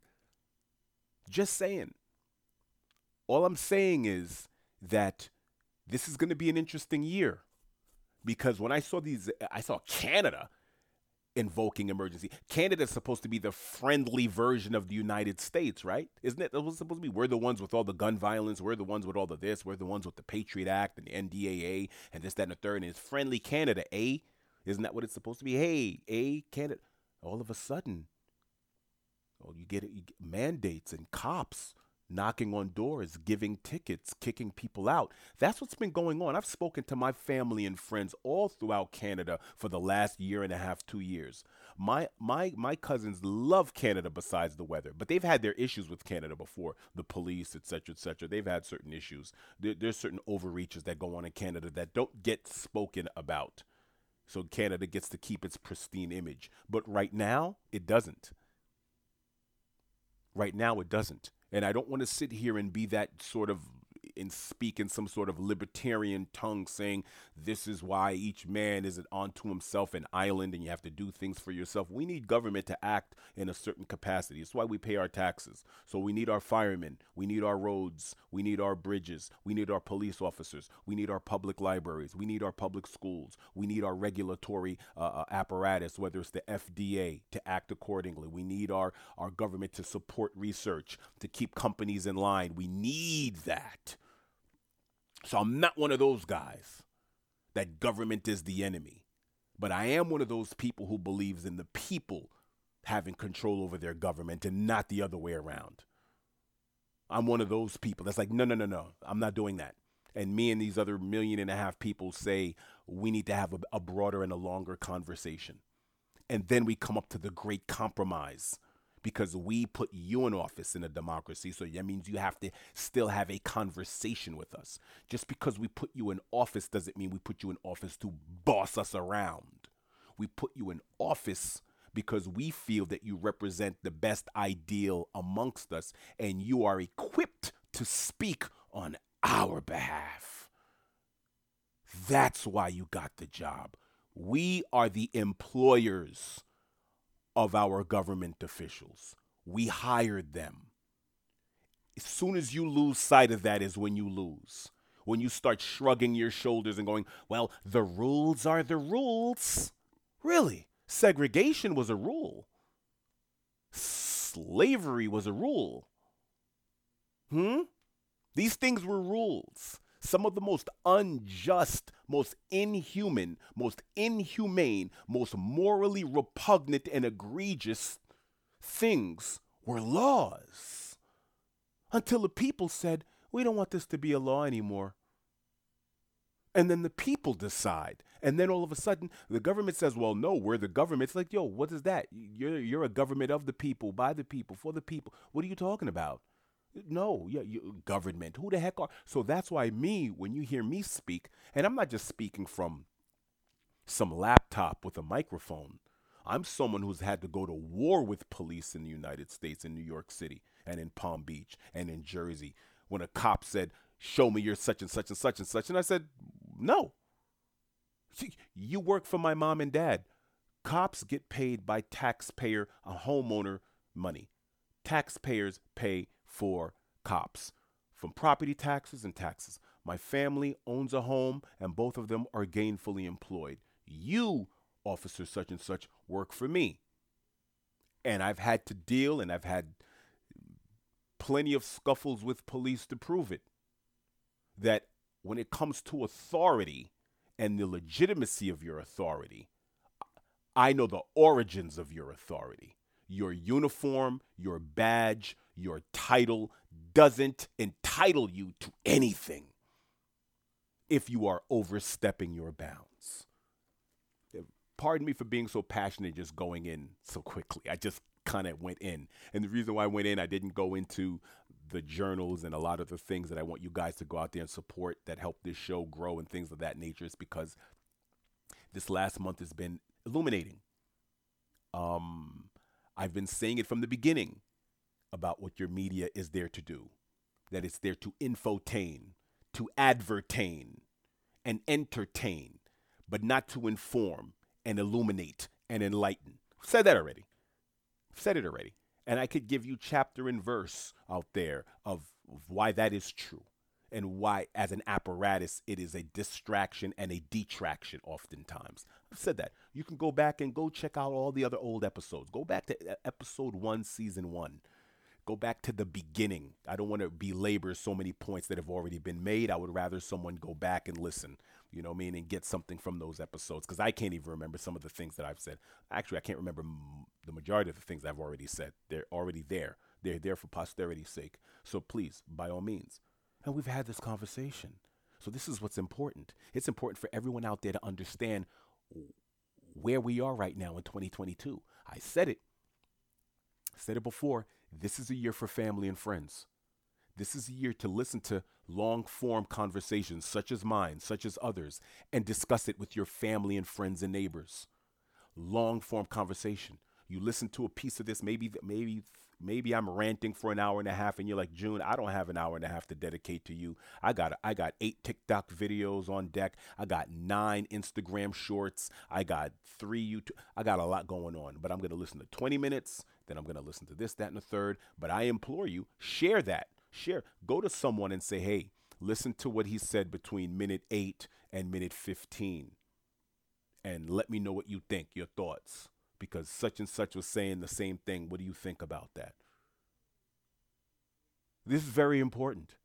Just saying. All I'm saying is that this is going to be an interesting year because when I saw these, I saw Canada invoking emergency. Canada's supposed to be the friendly version of the United States, right? Isn't it? That was supposed to be. We're the ones with all the gun violence. We're the ones with all the this. We're the ones with the Patriot Act and the NDAA and this, that, and the third. And it's friendly Canada, eh? Isn't that what it's supposed to be? Hey, eh, Canada. All of a sudden, oh, you get, you get mandates and cops knocking on doors, giving tickets, kicking people out. That's what's been going on. I've spoken to my family and friends all throughout Canada for the last year and a half, 2 years. My my my cousins love Canada besides the weather, but they've had their issues with Canada before, the police, etc., etc. They've had certain issues. There, there's certain overreaches that go on in Canada that don't get spoken about. So Canada gets to keep its pristine image, but right now it doesn't. Right now it doesn't. And I don't want to sit here and be that sort of and speak in some sort of libertarian tongue saying this is why each man is onto himself an island and you have to do things for yourself. We need government to act in a certain capacity. It's why we pay our taxes. So we need our firemen, we need our roads, we need our bridges, we need our police officers, we need our public libraries, we need our public schools, we need our regulatory uh, uh apparatus, whether it's the FDA, to act accordingly. We need our, our government to support research, to keep companies in line. We need that. So I'm not one of those guys that government is the enemy. But I am one of those people who believes in the people having control over their government and not the other way around. I'm one of those people that's like, no, no, no, no, I'm not doing that. And me and these other million and a half people say we need to have a, a broader and a longer conversation. And then we come up to the great compromise because we put you in office in a democracy. So that means you have to still have a conversation with us. Just because we put you in office doesn't mean we put you in office to boss us around. We put you in office because we feel that you represent the best ideal amongst us and you are equipped to speak on our behalf. That's why you got the job. We are the employers of our government officials. We hired them. As soon as you lose sight of that, is when you lose. When you start shrugging your shoulders and going, well, the rules are the rules. Really? Segregation was a rule. Slavery was a rule. Hmm? These things were rules some of the most unjust, most inhuman, most inhumane, most morally repugnant and egregious things were laws. Until the people said, we don't want this to be a law anymore. And then the people decide. And then all of a sudden, the government says, well, no, we're the government. It's like, yo, what is that? You're, you're a government of the people, by the people, for the people. What are you talking about? No, yeah, you, government. Who the heck are? So that's why me, when you hear me speak, and I'm not just speaking from some laptop with a microphone. I'm someone who's had to go to war with police in the United States, in New York City, and in Palm Beach, and in Jersey. When a cop said, "Show me your such and such and such and such," and I said, "No. You work for my mom and dad. Cops get paid by taxpayer, a homeowner money. Taxpayers pay for cops from property taxes and taxes. My family owns a home and both of them are gainfully employed. You, officer such and such, work for me. And I've had to deal and I've had plenty of scuffles with police to prove it. That when it comes to authority and the legitimacy of your authority, I know the origins of your authority. Your uniform, your badge, your title doesn't entitle you to anything if you are overstepping your bounds. Pardon me for being so passionate just going in so quickly. I just kind of went in. And the reason why I went in, I didn't go into the journals and a lot of the things that I want you guys to go out there and support that help this show grow and things of that nature is because this last month has been illuminating. Um, I've been saying it from the beginning about what your media is there to do. That it's there to infotain, to advertain, and entertain, but not to inform and illuminate and enlighten. I've said that already. I've said it already. And I could give you chapter and verse out there of, of why that is true and why, as an apparatus, it is a distraction and a detraction oftentimes. I've said that. You can go back and go check out all the other old episodes. Go back to episode one, season one. Go back to the beginning. I don't want to belabor so many points that have already been made. I would rather someone go back and listen, you know what I mean, and get something from those episodes because I can't even remember some of the things that I've said. Actually, I can't remember m- the majority of the things I've already said. They're already there. They're there for posterity's sake. So please, by all means. And we've had this conversation. So this is what's important. It's important for everyone out there to understand where we are right now in 2022. I said it. I said it before. This is a year for family and friends. This is a year to listen to long form conversations such as mine, such as others, and discuss it with your family and friends and neighbors. Long form conversation. You listen to a piece of this, maybe maybe maybe I'm ranting for an hour and a half and you're like, June, I don't have an hour and a half to dedicate to you. I got I got eight TikTok videos on deck. I got nine Instagram shorts. I got three YouTube. I got a lot going on, but I'm gonna listen to 20 minutes then I'm going to listen to this, that, and the third. But I implore you, share that. Share. Go to someone and say, hey, listen to what he said between minute eight and minute 15. And let me know what you think, your thoughts. Because such and such was saying the same thing. What do you think about that? This is very important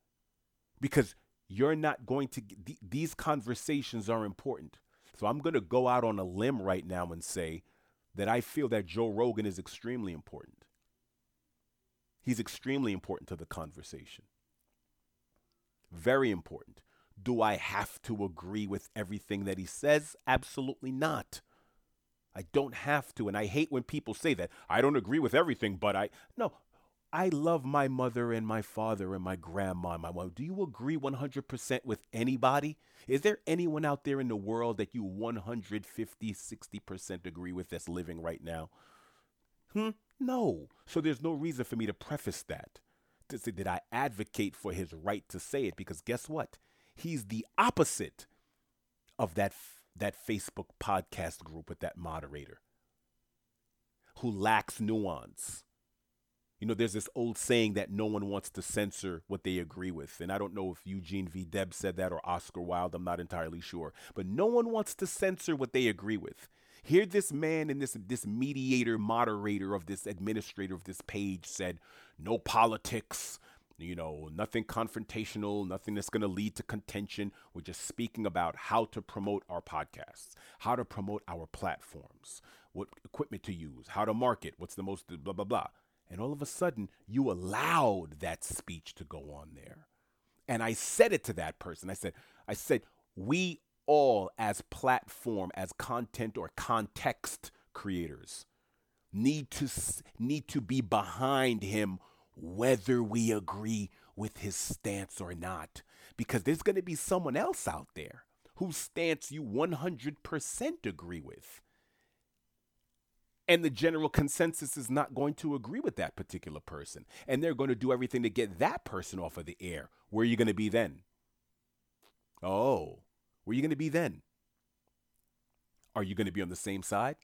because you're not going to, th- these conversations are important. So I'm going to go out on a limb right now and say that I feel that Joe Rogan is extremely important. He's extremely important to the conversation. Very important. Do I have to agree with everything that he says? Absolutely not. I don't have to. And I hate when people say that. I don't agree with everything, but I. No, I love my mother and my father and my grandma and my mom. Do you agree 100% with anybody? Is there anyone out there in the world that you 150, 60% agree with that's living right now? Hmm? No. So there's no reason for me to preface that. To say that I advocate for his right to say it because guess what? He's the opposite of that that Facebook podcast group with that moderator who lacks nuance you know, there's this old saying that no one wants to censor what they agree with. And I don't know if Eugene V. Debs said that or Oscar Wilde. I'm not entirely sure. But no one wants to censor what they agree with. Here, this man and this this mediator, moderator of this administrator of this page said, no politics, you know, nothing confrontational, nothing that's going to lead to contention. We're just speaking about how to promote our podcasts, how to promote our platforms, what equipment to use, how to market, what's the most blah, blah, blah. And all of a sudden, you allowed that speech to go on there. And I said it to that person. I said, I said, we all as platform, as content or context creators need to need to be behind him whether we agree with his stance or not because there's going to be someone else out there whose stance you 100% agree with and the general consensus is not going to agree with that particular person. And they're going to do everything to get that person off of the air. Where are you going to be then? Oh, where are you going to be then? Are you going to be on the same side?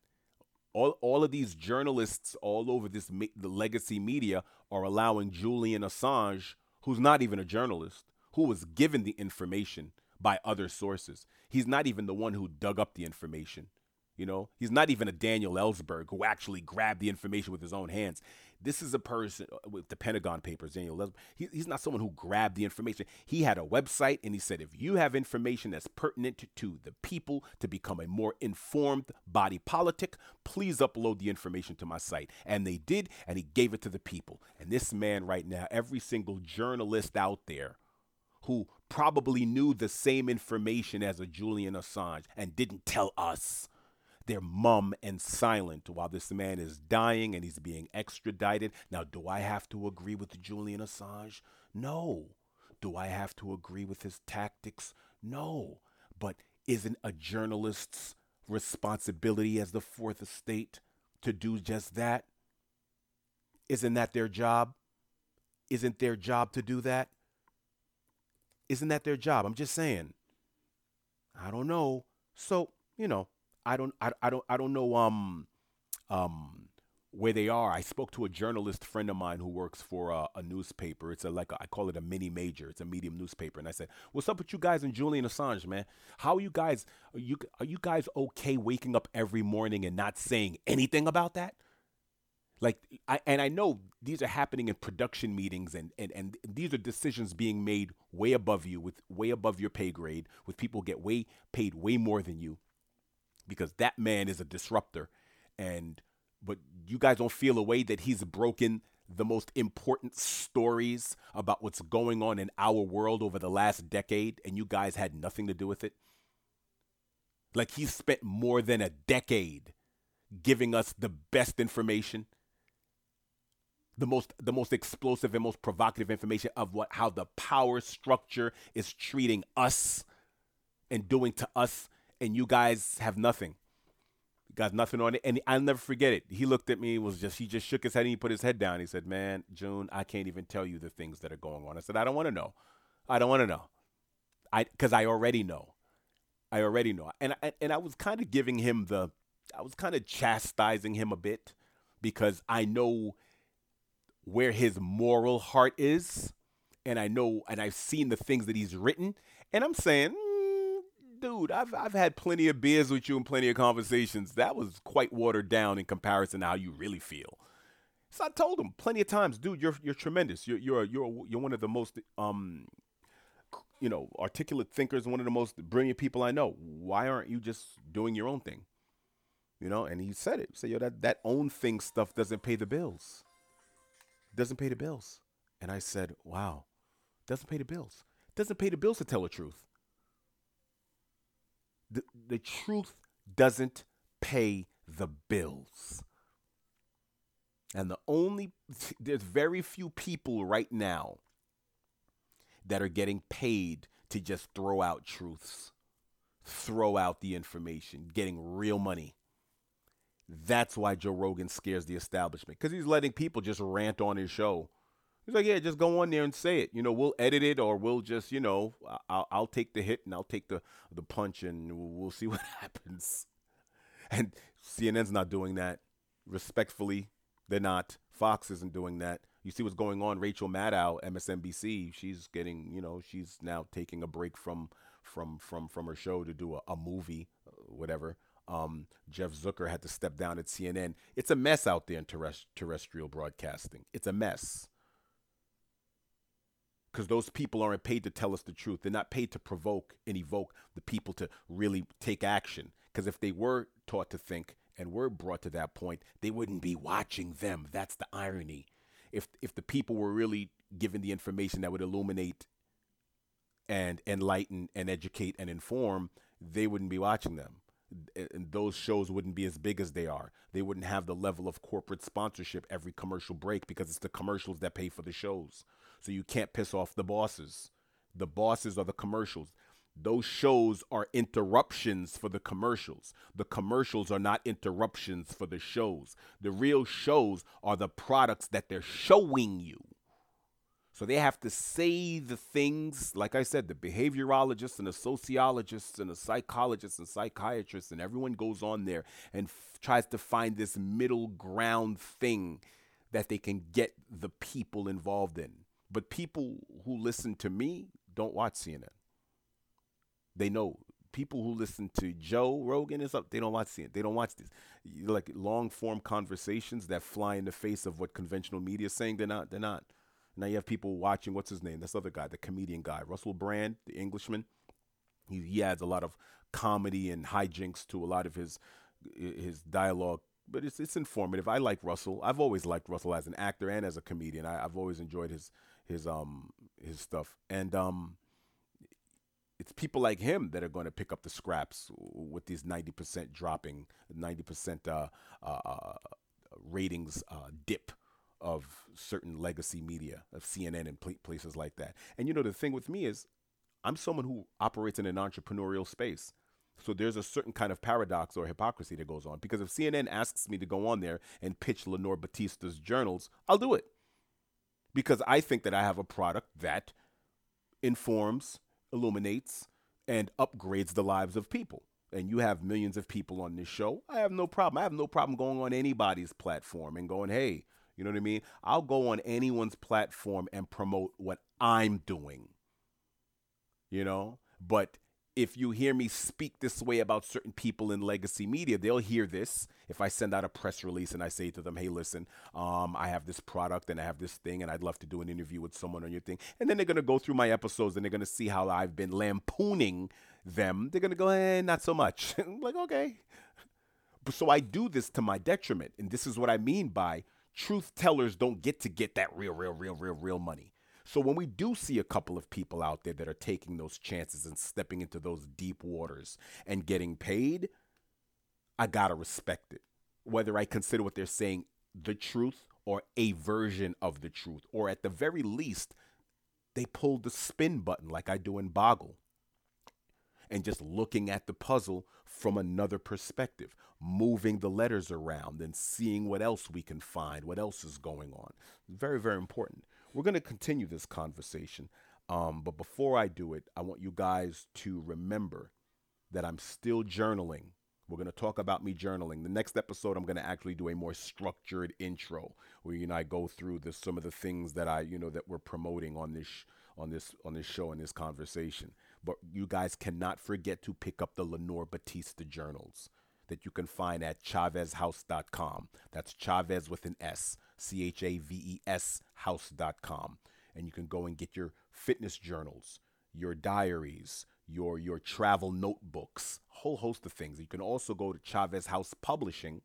All, all of these journalists all over this the legacy media are allowing Julian Assange, who's not even a journalist, who was given the information by other sources. He's not even the one who dug up the information. You know, he's not even a Daniel Ellsberg who actually grabbed the information with his own hands. This is a person uh, with the Pentagon Papers, Daniel Ellsberg. He, he's not someone who grabbed the information. He had a website and he said, if you have information that's pertinent to the people to become a more informed body politic, please upload the information to my site. And they did, and he gave it to the people. And this man right now, every single journalist out there who probably knew the same information as a Julian Assange and didn't tell us they're mum and silent while this man is dying and he's being extradited. Now, do I have to agree with Julian Assange? No. Do I have to agree with his tactics? No. But isn't a journalist's responsibility as the fourth estate to do just that? Isn't that their job? Isn't their job to do that? Isn't that their job? I'm just saying. I don't know. So, you know, I don't I, I don't I don't know um um where they are. I spoke to a journalist friend of mine who works for a, a newspaper. It's a like a, I call it a mini major. It's a medium newspaper, and I said, "What's up with you guys and Julian Assange, man? How are you guys? Are you are you guys okay waking up every morning and not saying anything about that?" Like, I and I know these are happening in production meetings, and and and these are decisions being made way above you, with way above your pay grade, with people get way paid way more than you because that man is a disruptor. And but you guys don't feel a way that he's broken the most important stories about what's going on in our world over the last decade, and you guys had nothing to do with it? Like he spent more than a decade giving us the best information, the most the most explosive and most provocative information of what how the power structure is treating us and doing to us and you guys have nothing. You got nothing on it. And I'll never forget it. He looked at me, was just he just shook his head and he put his head down. He said, Man, June, I can't even tell you the things that are going on. I said, I don't want to know. I don't want to know. I because I already know. I already know. And I, and I was kind of giving him the I was kind of chastising him a bit because I know where his moral heart is and I know and I've seen the things that he's written and I'm saying dude, I've I've had plenty of beers with you and plenty of conversations. That was quite watered down in comparison to how you really feel. So I told him plenty of times, dude, you're you're tremendous. You're you're you're you're one of the most um you know, articulate thinkers, one of the most brilliant people I know. Why aren't you just doing your own thing? You know, and he said it. Say, yo, that, that own thing stuff doesn't pay the bills. Doesn't pay the bills. And I said, wow, doesn't pay the bills. Doesn't pay the bills to tell the truth. The, the truth doesn't pay the bills. And the only, there's very few people right now that are getting paid to just throw out truths, throw out the information, getting real money. That's why Joe Rogan scares the establishment because he's letting people just rant on his show. He's like, yeah, just go on there and say it. You know, we'll edit it or we'll just, you know, I'll, I'll take the hit and I'll take the, the punch and we'll see what happens. And CNN's not doing that. Respectfully, they're not. Fox isn't doing that. You see what's going on. Rachel Maddow, MSNBC, she's getting, you know, she's now taking a break from from from from her show to do a, a movie, uh, whatever. Um, Jeff Zucker had to step down at CNN. It's a mess out there in terrest- terrestrial broadcasting. It's a mess because those people aren't paid to tell us the truth. They're not paid to provoke and evoke the people to really take action. Because if they were taught to think and were brought to that point, they wouldn't be watching them. That's the irony if if the people were really given the information that would illuminate and enlighten and educate and inform, they wouldn't be watching them. And those shows wouldn't be as big as they are. They wouldn't have the level of corporate sponsorship every commercial break because it's the commercials that pay for the shows. So you can't piss off the bosses. The bosses are the commercials. Those shows are interruptions for the commercials. The commercials are not interruptions for the shows. The real shows are the products that they're showing you. So they have to say the things, like I said, the behaviorologists and the sociologists and the psychologists and psychiatrists, and everyone goes on there and f- tries to find this middle ground thing that they can get the people involved in. But people who listen to me don't watch CNN. They know people who listen to Joe Rogan and stuff, they don't watch CNN. They don't watch this. Like long form conversations that fly in the face of what conventional media is saying. They're not. They're not. Now you have people watching. What's his name? This other guy, the comedian guy, Russell Brand, the Englishman. He, he adds a lot of comedy and hijinks to a lot of his his dialogue, but it's it's informative. I like Russell. I've always liked Russell as an actor and as a comedian. I, I've always enjoyed his his um his stuff. And um it's people like him that are going to pick up the scraps with these 90% dropping, 90% uh, uh, uh, ratings uh, dip of certain legacy media, of CNN and pl- places like that. And you know, the thing with me is, I'm someone who operates in an entrepreneurial space. So there's a certain kind of paradox or hypocrisy that goes on. Because if CNN asks me to go on there and pitch Lenore Batista's journals, I'll do it. Because I think that I have a product that informs, illuminates, and upgrades the lives of people. And you have millions of people on this show. I have no problem. I have no problem going on anybody's platform and going, hey, you know what I mean? I'll go on anyone's platform and promote what I'm doing. You know? But if you hear me speak this way about certain people in legacy media, they'll hear this. If I send out a press release and I say to them, hey, listen, um, I have this product and I have this thing and I'd love to do an interview with someone on your thing. And then they're going to go through my episodes and they're going to see how I've been lampooning them. They're going to go, eh, not so much. I'm like, okay. So I do this to my detriment. And this is what I mean by truth tellers don't get to get that real, real, real, real, real money. So when we do see a couple of people out there that are taking those chances and stepping into those deep waters and getting paid, I got to respect it. Whether I consider what they're saying the truth or a version of the truth, or at the very least, they pulled the spin button like I do in Boggle and just looking at the puzzle from another perspective, moving the letters around and seeing what else we can find, what else is going on. Very, very important. We're going to continue this conversation. Um, but before I do it, I want you guys to remember that I'm still journaling. We're going to talk about me journaling. The next episode, I'm going to actually do a more structured intro where you know I go through the, some of the things that I you know that we're promoting on this on this on this show and this conversation. But you guys cannot forget to pick up the Lenore Batista journals that you can find at chavezhouse.com. That's Chavez with an S. C H A V E S house.com. And you can go and get your fitness journals, your diaries, your your travel notebooks, whole host of things. You can also go to Chavez House Publishing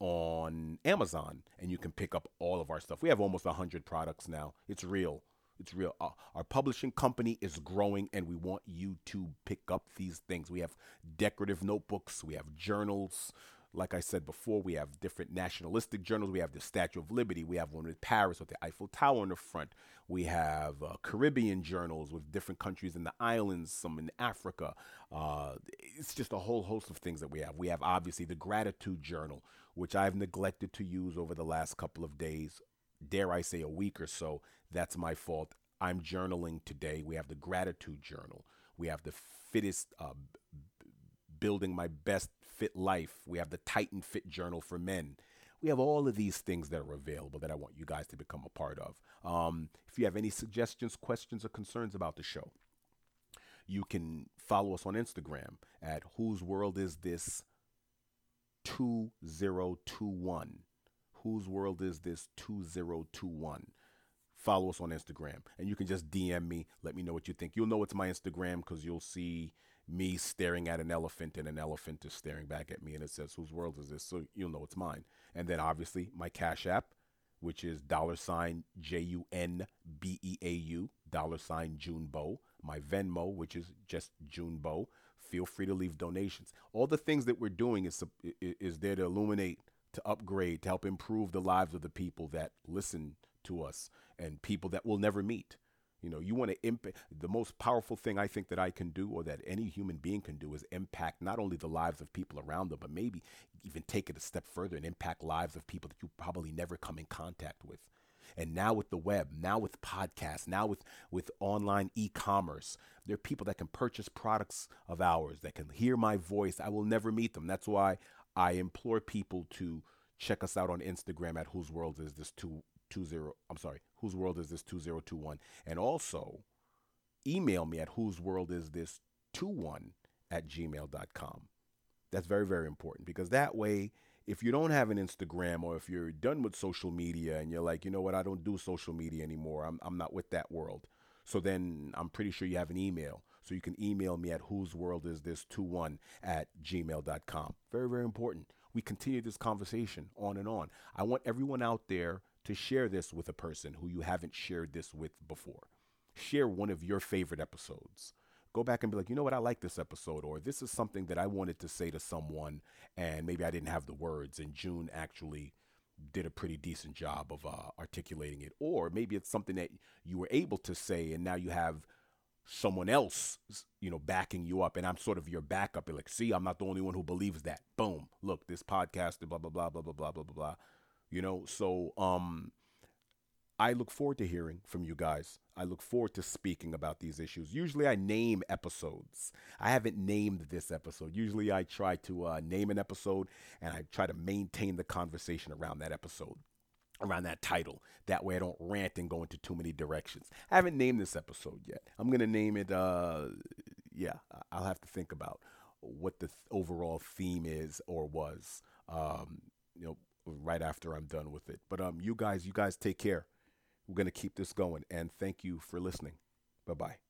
on Amazon and you can pick up all of our stuff. We have almost 100 products now. It's real. It's real. Uh, our publishing company is growing and we want you to pick up these things. We have decorative notebooks, we have journals, like I said before, we have different nationalistic journals. We have the Statue of Liberty. We have one with Paris with the Eiffel Tower on the front. We have uh, Caribbean journals with different countries in the islands, some in Africa. Uh, it's just a whole host of things that we have. We have obviously the Gratitude Journal, which I've neglected to use over the last couple of days, dare I say a week or so. That's my fault. I'm journaling today. We have the Gratitude Journal. We have the fittest, uh, building my best Fit Life. We have the Titan Fit Journal for men. We have all of these things that are available that I want you guys to become a part of. Um, if you have any suggestions, questions, or concerns about the show, you can follow us on Instagram at Whose World Is This 2021. Whose World Is This 2021 follow us on Instagram. And you can just DM me, let me know what you think. You'll know it's my Instagram because you'll see me staring at an elephant and an elephant is staring back at me and it says whose world is this? So you'll know it's mine. And then obviously my cash app which is dollar sign j-u-n-b-e-a-u dollar sign June junebo my venmo which is just June junebo feel free to leave donations. All the things that we're doing is is there to illuminate to upgrade to help improve the lives of the people that listen to us and people that we'll never meet you know, you want to impact the most powerful thing I think that I can do or that any human being can do is impact not only the lives of people around them, but maybe even take it a step further and impact lives of people that you probably never come in contact with. And now with the web, now with podcasts, now with, with online e commerce, there are people that can purchase products of ours that can hear my voice. I will never meet them. That's why I implore people to check us out on Instagram at whose world is this two two zero. I'm sorry, whose world is this two zero two one, and also email me at whose world is this two one at gmail.com. That's very very important because that way, if you don't have an Instagram or if you're done with social media and you're like, you know what, I don't do social media anymore. I'm I'm not with that world. So then I'm pretty sure you have an email. So you can email me at whose world is this two one at gmail.com. Very, very important. We continue this conversation on and on. I want everyone out there to share this with a person who you haven't shared this with before. Share one of your favorite episodes. Go back and be like, you know what, I like this episode, or this is something that I wanted to say to someone, and maybe I didn't have the words, and June actually did a pretty decent job of uh, articulating it. Or maybe it's something that you were able to say, and now you have someone else, you know, backing you up, and I'm sort of your backup. You're like, see, I'm not the only one who believes that. Boom, look, this podcast, blah blah blah blah blah blah blah blah you know so um I look forward to hearing from you guys. I look forward to speaking about these issues. Usually, I name episodes. I haven't named this episode. Usually, I try to uh, name an episode and I try to maintain the conversation around that episode, around that title. That way, I don't rant and go into too many directions. I haven't named this episode yet. I'm going to name it, uh, yeah, I'll have to think about what the th- overall theme is or was. Um, you know, right after I'm done with it. But um, you guys, you guys take care. We're gonna keep this going, and thank you for listening. Bye bye.